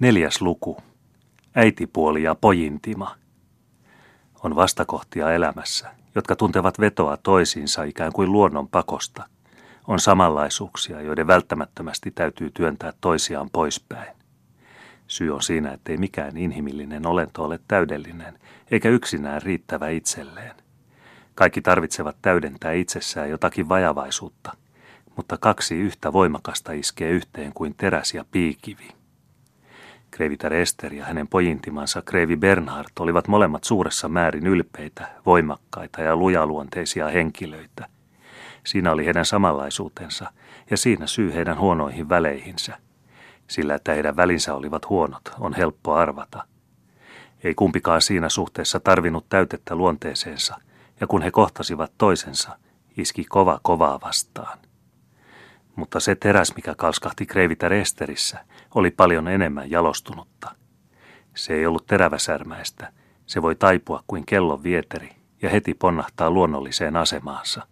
Neljäs luku. Äitipuoli ja pojintima. On vastakohtia elämässä, jotka tuntevat vetoa toisiinsa ikään kuin luonnon pakosta. On samanlaisuuksia, joiden välttämättömästi täytyy työntää toisiaan poispäin. Syy on siinä, ettei mikään inhimillinen olento ole täydellinen, eikä yksinään riittävä itselleen. Kaikki tarvitsevat täydentää itsessään jotakin vajavaisuutta, mutta kaksi yhtä voimakasta iskee yhteen kuin teräs ja piikivi. Kreivitär Ester ja hänen pojintimansa Kreivi Bernhard olivat molemmat suuressa määrin ylpeitä, voimakkaita ja lujaluonteisia henkilöitä. Siinä oli heidän samanlaisuutensa ja siinä syy heidän huonoihin väleihinsä. Sillä että heidän välinsä olivat huonot, on helppo arvata. Ei kumpikaan siinä suhteessa tarvinnut täytettä luonteeseensa, ja kun he kohtasivat toisensa, iski kova kovaa vastaan mutta se teräs, mikä kalskahti Kreivitä Esterissä, oli paljon enemmän jalostunutta. Se ei ollut teräväsärmäistä, se voi taipua kuin kellon vieteri ja heti ponnahtaa luonnolliseen asemaansa.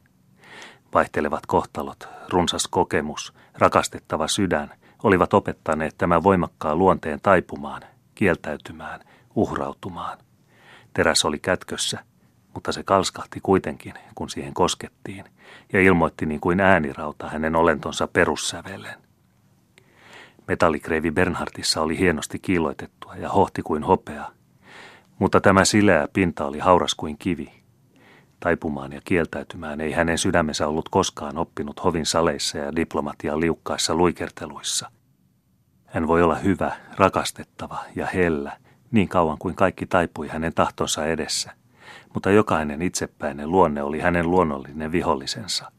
Vaihtelevat kohtalot, runsas kokemus, rakastettava sydän olivat opettaneet tämän voimakkaan luonteen taipumaan, kieltäytymään, uhrautumaan. Teräs oli kätkössä, mutta se kalskahti kuitenkin, kun siihen koskettiin, ja ilmoitti niin kuin äänirauta hänen olentonsa perussävelen. Metallikreivi Bernhardissa oli hienosti kiiloitettua ja hohti kuin hopea, mutta tämä sileä pinta oli hauras kuin kivi. Taipumaan ja kieltäytymään ei hänen sydämensä ollut koskaan oppinut hovin saleissa ja diplomatian liukkaissa luikerteluissa. Hän voi olla hyvä, rakastettava ja hellä, niin kauan kuin kaikki taipui hänen tahtonsa edessä – mutta jokainen itsepäinen luonne oli hänen luonnollinen vihollisensa.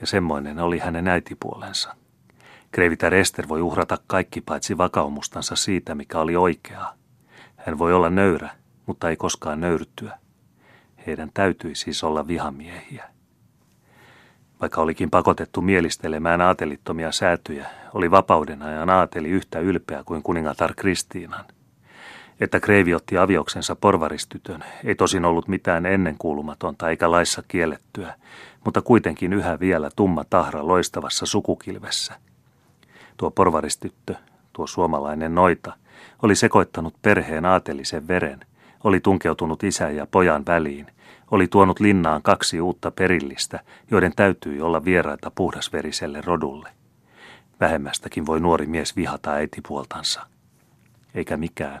Ja semmoinen oli hänen äitipuolensa. Kreivitä Rester voi uhrata kaikki paitsi vakaumustansa siitä, mikä oli oikeaa. Hän voi olla nöyrä, mutta ei koskaan nöyrtyä. Heidän täytyi siis olla vihamiehiä. Vaikka olikin pakotettu mielistelemään aatelittomia säätyjä, oli vapauden ajan aateli yhtä ylpeä kuin kuningatar Kristiinan – että Kreivi otti avioksensa porvaristytön ei tosin ollut mitään ennenkuulumatonta eikä laissa kiellettyä, mutta kuitenkin yhä vielä tumma tahra loistavassa sukukilvessä. Tuo porvaristyttö, tuo suomalainen noita, oli sekoittanut perheen aatelisen veren, oli tunkeutunut isän ja pojan väliin, oli tuonut linnaan kaksi uutta perillistä, joiden täytyi olla vieraita puhdasveriselle rodulle. Vähemmästäkin voi nuori mies vihata äitipuoltansa eikä mikään,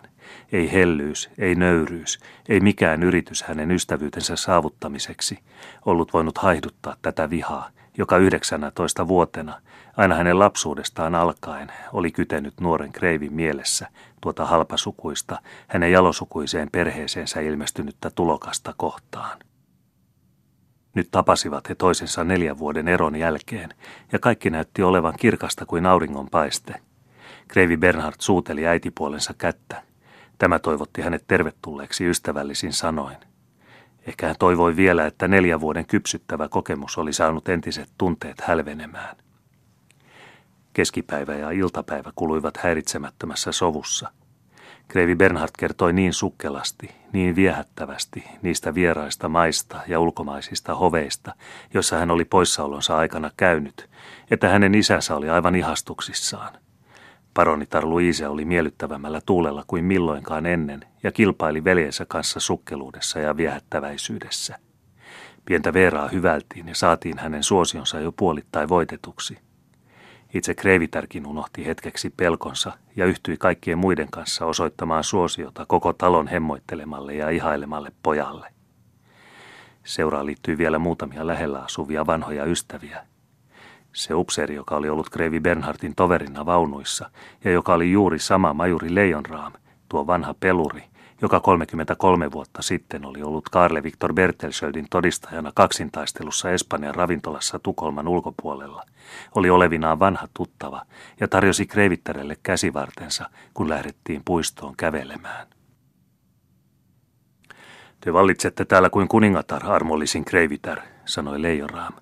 ei hellyys, ei nöyryys, ei mikään yritys hänen ystävyytensä saavuttamiseksi ollut voinut haihduttaa tätä vihaa, joka 19 vuotena, aina hänen lapsuudestaan alkaen, oli kytenyt nuoren kreivin mielessä tuota halpasukuista, hänen jalosukuiseen perheeseensä ilmestynyttä tulokasta kohtaan. Nyt tapasivat he toisensa neljän vuoden eron jälkeen, ja kaikki näytti olevan kirkasta kuin auringon paiste – Kreivi Bernhard suuteli äitipuolensa kättä. Tämä toivotti hänet tervetulleeksi ystävällisin sanoin. Ehkä hän toivoi vielä, että neljän vuoden kypsyttävä kokemus oli saanut entiset tunteet hälvenemään. Keskipäivä ja iltapäivä kuluivat häiritsemättömässä sovussa. Kreivi Bernhard kertoi niin sukkelasti, niin viehättävästi niistä vieraista maista ja ulkomaisista hoveista, joissa hän oli poissaolonsa aikana käynyt, että hänen isänsä oli aivan ihastuksissaan – Paronitar Louise oli miellyttävämmällä tuulella kuin milloinkaan ennen ja kilpaili veljensä kanssa sukkeluudessa ja viehättäväisyydessä. Pientä Veeraa hyvältiin ja saatiin hänen suosionsa jo puolittain voitetuksi. Itse Kreivitärkin unohti hetkeksi pelkonsa ja yhtyi kaikkien muiden kanssa osoittamaan suosiota koko talon hemmoittelemalle ja ihailemalle pojalle. Seuraan liittyi vielä muutamia lähellä asuvia vanhoja ystäviä, se upseeri, joka oli ollut Kreivi Bernhardin toverina vaunuissa ja joka oli juuri sama majuri Leijonraam, tuo vanha peluri, joka 33 vuotta sitten oli ollut Karle Viktor Bertelsöldin todistajana kaksintaistelussa Espanjan ravintolassa Tukolman ulkopuolella, oli olevinaan vanha tuttava ja tarjosi Kreivittarelle käsivartensa, kun lähdettiin puistoon kävelemään. Te vallitsette täällä kuin kuningatar, armollisin Kreivitär, sanoi Leijonraam.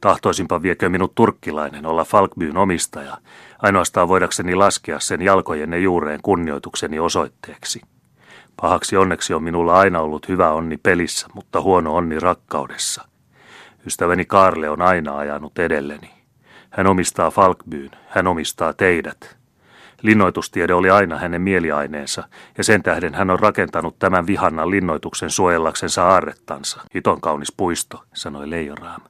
Tahtoisinpa viekö minut turkkilainen olla Falkbyn omistaja, ainoastaan voidakseni laskea sen jalkojenne juureen kunnioitukseni osoitteeksi. Pahaksi onneksi on minulla aina ollut hyvä onni pelissä, mutta huono onni rakkaudessa. Ystäväni Karle on aina ajanut edelleni. Hän omistaa Falkbyn, hän omistaa teidät. Linnoitustiede oli aina hänen mieliaineensa, ja sen tähden hän on rakentanut tämän vihannan linnoituksen suojellaksensa aarrettansa. Hiton kaunis puisto, sanoi Leijoraam.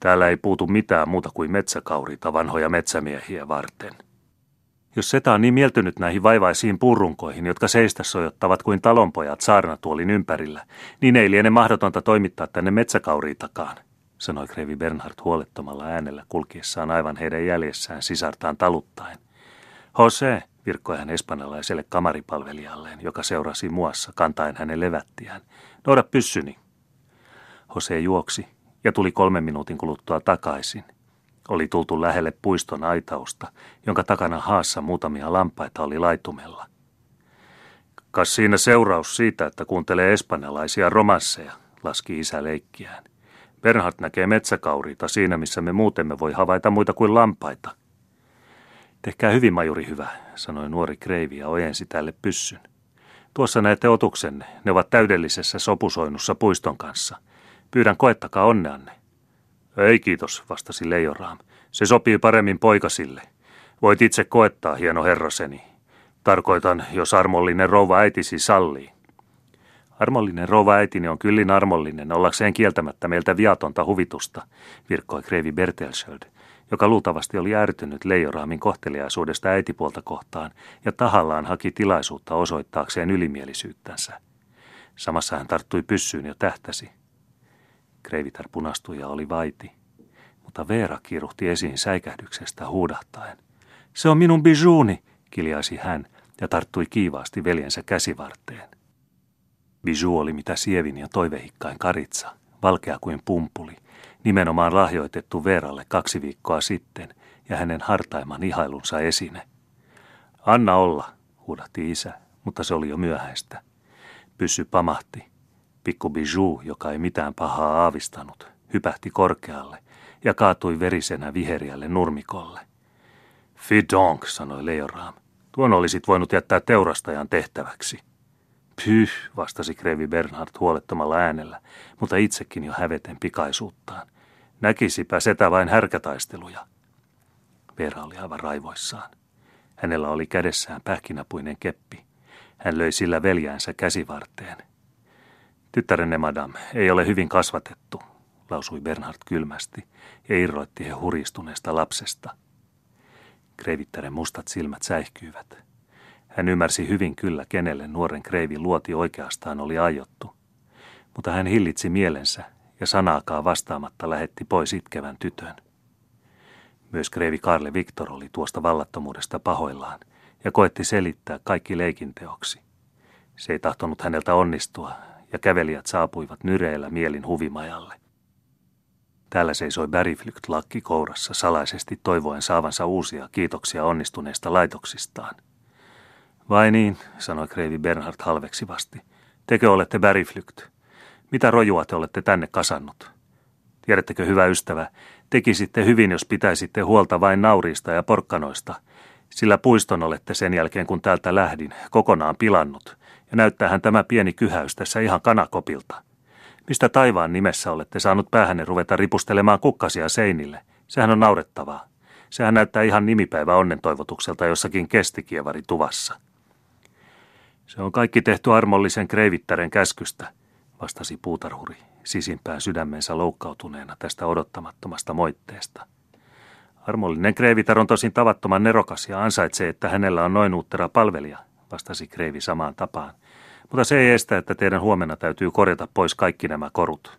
Täällä ei puutu mitään muuta kuin metsäkauriita vanhoja metsämiehiä varten. Jos Seta on niin mieltynyt näihin vaivaisiin purrunkoihin, jotka seistä sojottavat kuin talonpojat saarnatuolin ympärillä, niin ei liene mahdotonta toimittaa tänne metsäkauriitakaan, sanoi Krevi Bernhard huolettomalla äänellä kulkiessaan aivan heidän jäljessään sisartaan taluttaen. Jose, virkkoi hän espanjalaiselle kamaripalvelijalleen, joka seurasi muassa kantaen hänen levättiään. Noida pyssyni. Jose juoksi ja tuli kolmen minuutin kuluttua takaisin. Oli tultu lähelle puiston aitausta, jonka takana haassa muutamia lampaita oli laitumella. Kas siinä seuraus siitä, että kuuntelee espanjalaisia romansseja, laski isä leikkiään. Bernhard näkee metsäkauriita siinä, missä me muutemme voi havaita muita kuin lampaita. Tehkää hyvin, majuri hyvä, sanoi nuori kreivi ja ojensi tälle pyssyn. Tuossa näette otuksenne, ne ovat täydellisessä sopusoinnussa puiston kanssa. Pyydän koettakaa onneanne. Ei kiitos, vastasi Leijoraam. Se sopii paremmin poikasille. Voit itse koettaa, hieno herraseni. Tarkoitan, jos armollinen rouva äitisi sallii. Armollinen rouva äitini on kyllin armollinen ollakseen kieltämättä meiltä viatonta huvitusta, virkkoi Kreivi Bertelsöld, joka luultavasti oli ärtynyt Leijoraamin kohteliaisuudesta äitipuolta kohtaan ja tahallaan haki tilaisuutta osoittaakseen ylimielisyyttänsä. Samassa hän tarttui pyssyyn ja tähtäsi. Kreivitar punastui ja oli vaiti, mutta Veera kiiruhti esiin säikähdyksestä huudahtaen. Se on minun bijuuni, kiljaisi hän ja tarttui kiivaasti veljensä käsivarteen. Bijou oli mitä sievin ja toivehikkain karitsa, valkea kuin pumpuli, nimenomaan lahjoitettu Veeralle kaksi viikkoa sitten ja hänen hartaimman ihailunsa esine. Anna olla, huudahti isä, mutta se oli jo myöhäistä. Pyssy pamahti. Pikku Bijou, joka ei mitään pahaa aavistanut, hypähti korkealle ja kaatui verisenä viheriälle nurmikolle. Fidonk, sanoi Leoraam. Tuon olisit voinut jättää teurastajan tehtäväksi. Pyh, vastasi Krevi Bernhard huolettomalla äänellä, mutta itsekin jo häveten pikaisuuttaan. Näkisipä setä vain härkätaisteluja. Veera oli aivan raivoissaan. Hänellä oli kädessään pähkinäpuinen keppi. Hän löi sillä veljäänsä käsivarteen. Tyttärenne, madam, ei ole hyvin kasvatettu, lausui Bernhard kylmästi ja irroitti he huristuneesta lapsesta. Kreivittären mustat silmät säihkyivät. Hän ymmärsi hyvin kyllä, kenelle nuoren kreivi luoti oikeastaan oli aiottu. Mutta hän hillitsi mielensä ja sanaakaan vastaamatta lähetti pois itkevän tytön. Myös kreivi Karle Viktor oli tuosta vallattomuudesta pahoillaan ja koetti selittää kaikki leikinteoksi. Se ei tahtonut häneltä onnistua kävelijät saapuivat nyreillä mielin huvimajalle. Täällä seisoi Beriflykt lakki kourassa salaisesti toivoen saavansa uusia kiitoksia onnistuneista laitoksistaan. Vai niin, sanoi kreivi Bernhard halveksivasti. Tekö olette Beriflykt? Mitä rojua te olette tänne kasannut? Tiedättekö, hyvä ystävä, tekisitte hyvin, jos pitäisitte huolta vain nauriista ja porkkanoista, sillä puiston olette sen jälkeen, kun täältä lähdin, kokonaan pilannut, näyttäähän tämä pieni kyhäys tässä ihan kanakopilta. Mistä taivaan nimessä olette saanut päähänne ruveta ripustelemaan kukkasia seinille? Sehän on naurettavaa. Sehän näyttää ihan nimipäivä onnen toivotukselta jossakin kestikievari tuvassa. Se on kaikki tehty armollisen kreivittären käskystä, vastasi puutarhuri sisimpään sydämensä loukkautuneena tästä odottamattomasta moitteesta. Armollinen kreivitar on tosin tavattoman nerokas ja ansaitsee, että hänellä on noin uuttera palvelija, vastasi kreivi samaan tapaan. Mutta se ei estä, että teidän huomenna täytyy korjata pois kaikki nämä korut.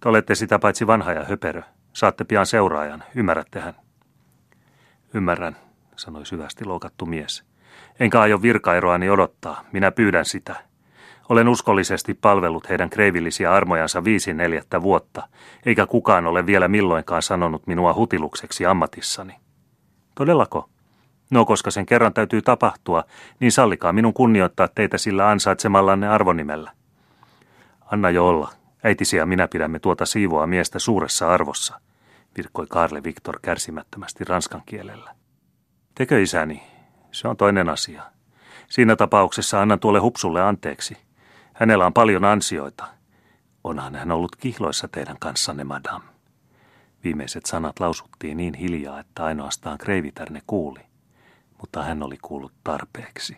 Te olette sitä paitsi vanha ja höperö. Saatte pian seuraajan, ymmärrättehän? Ymmärrän, sanoi syvästi loukattu mies. Enkä aio virkaeroani odottaa, minä pyydän sitä. Olen uskollisesti palvellut heidän kreivillisiä armojansa viisi neljättä vuotta, eikä kukaan ole vielä milloinkaan sanonut minua hutilukseksi ammatissani. Todellako? No, koska sen kerran täytyy tapahtua, niin sallikaa minun kunnioittaa teitä sillä ansaitsemallanne arvonimellä. Anna jo olla. Äitisi ja minä pidämme tuota siivoa miestä suuressa arvossa, virkkoi Karle Viktor kärsimättömästi ranskan kielellä. Tekö isäni? Se on toinen asia. Siinä tapauksessa annan tuolle hupsulle anteeksi. Hänellä on paljon ansioita. Onhan hän ollut kihloissa teidän kanssanne, madame. Viimeiset sanat lausuttiin niin hiljaa, että ainoastaan kreivitär ne kuuli mutta hän oli kuullut tarpeeksi.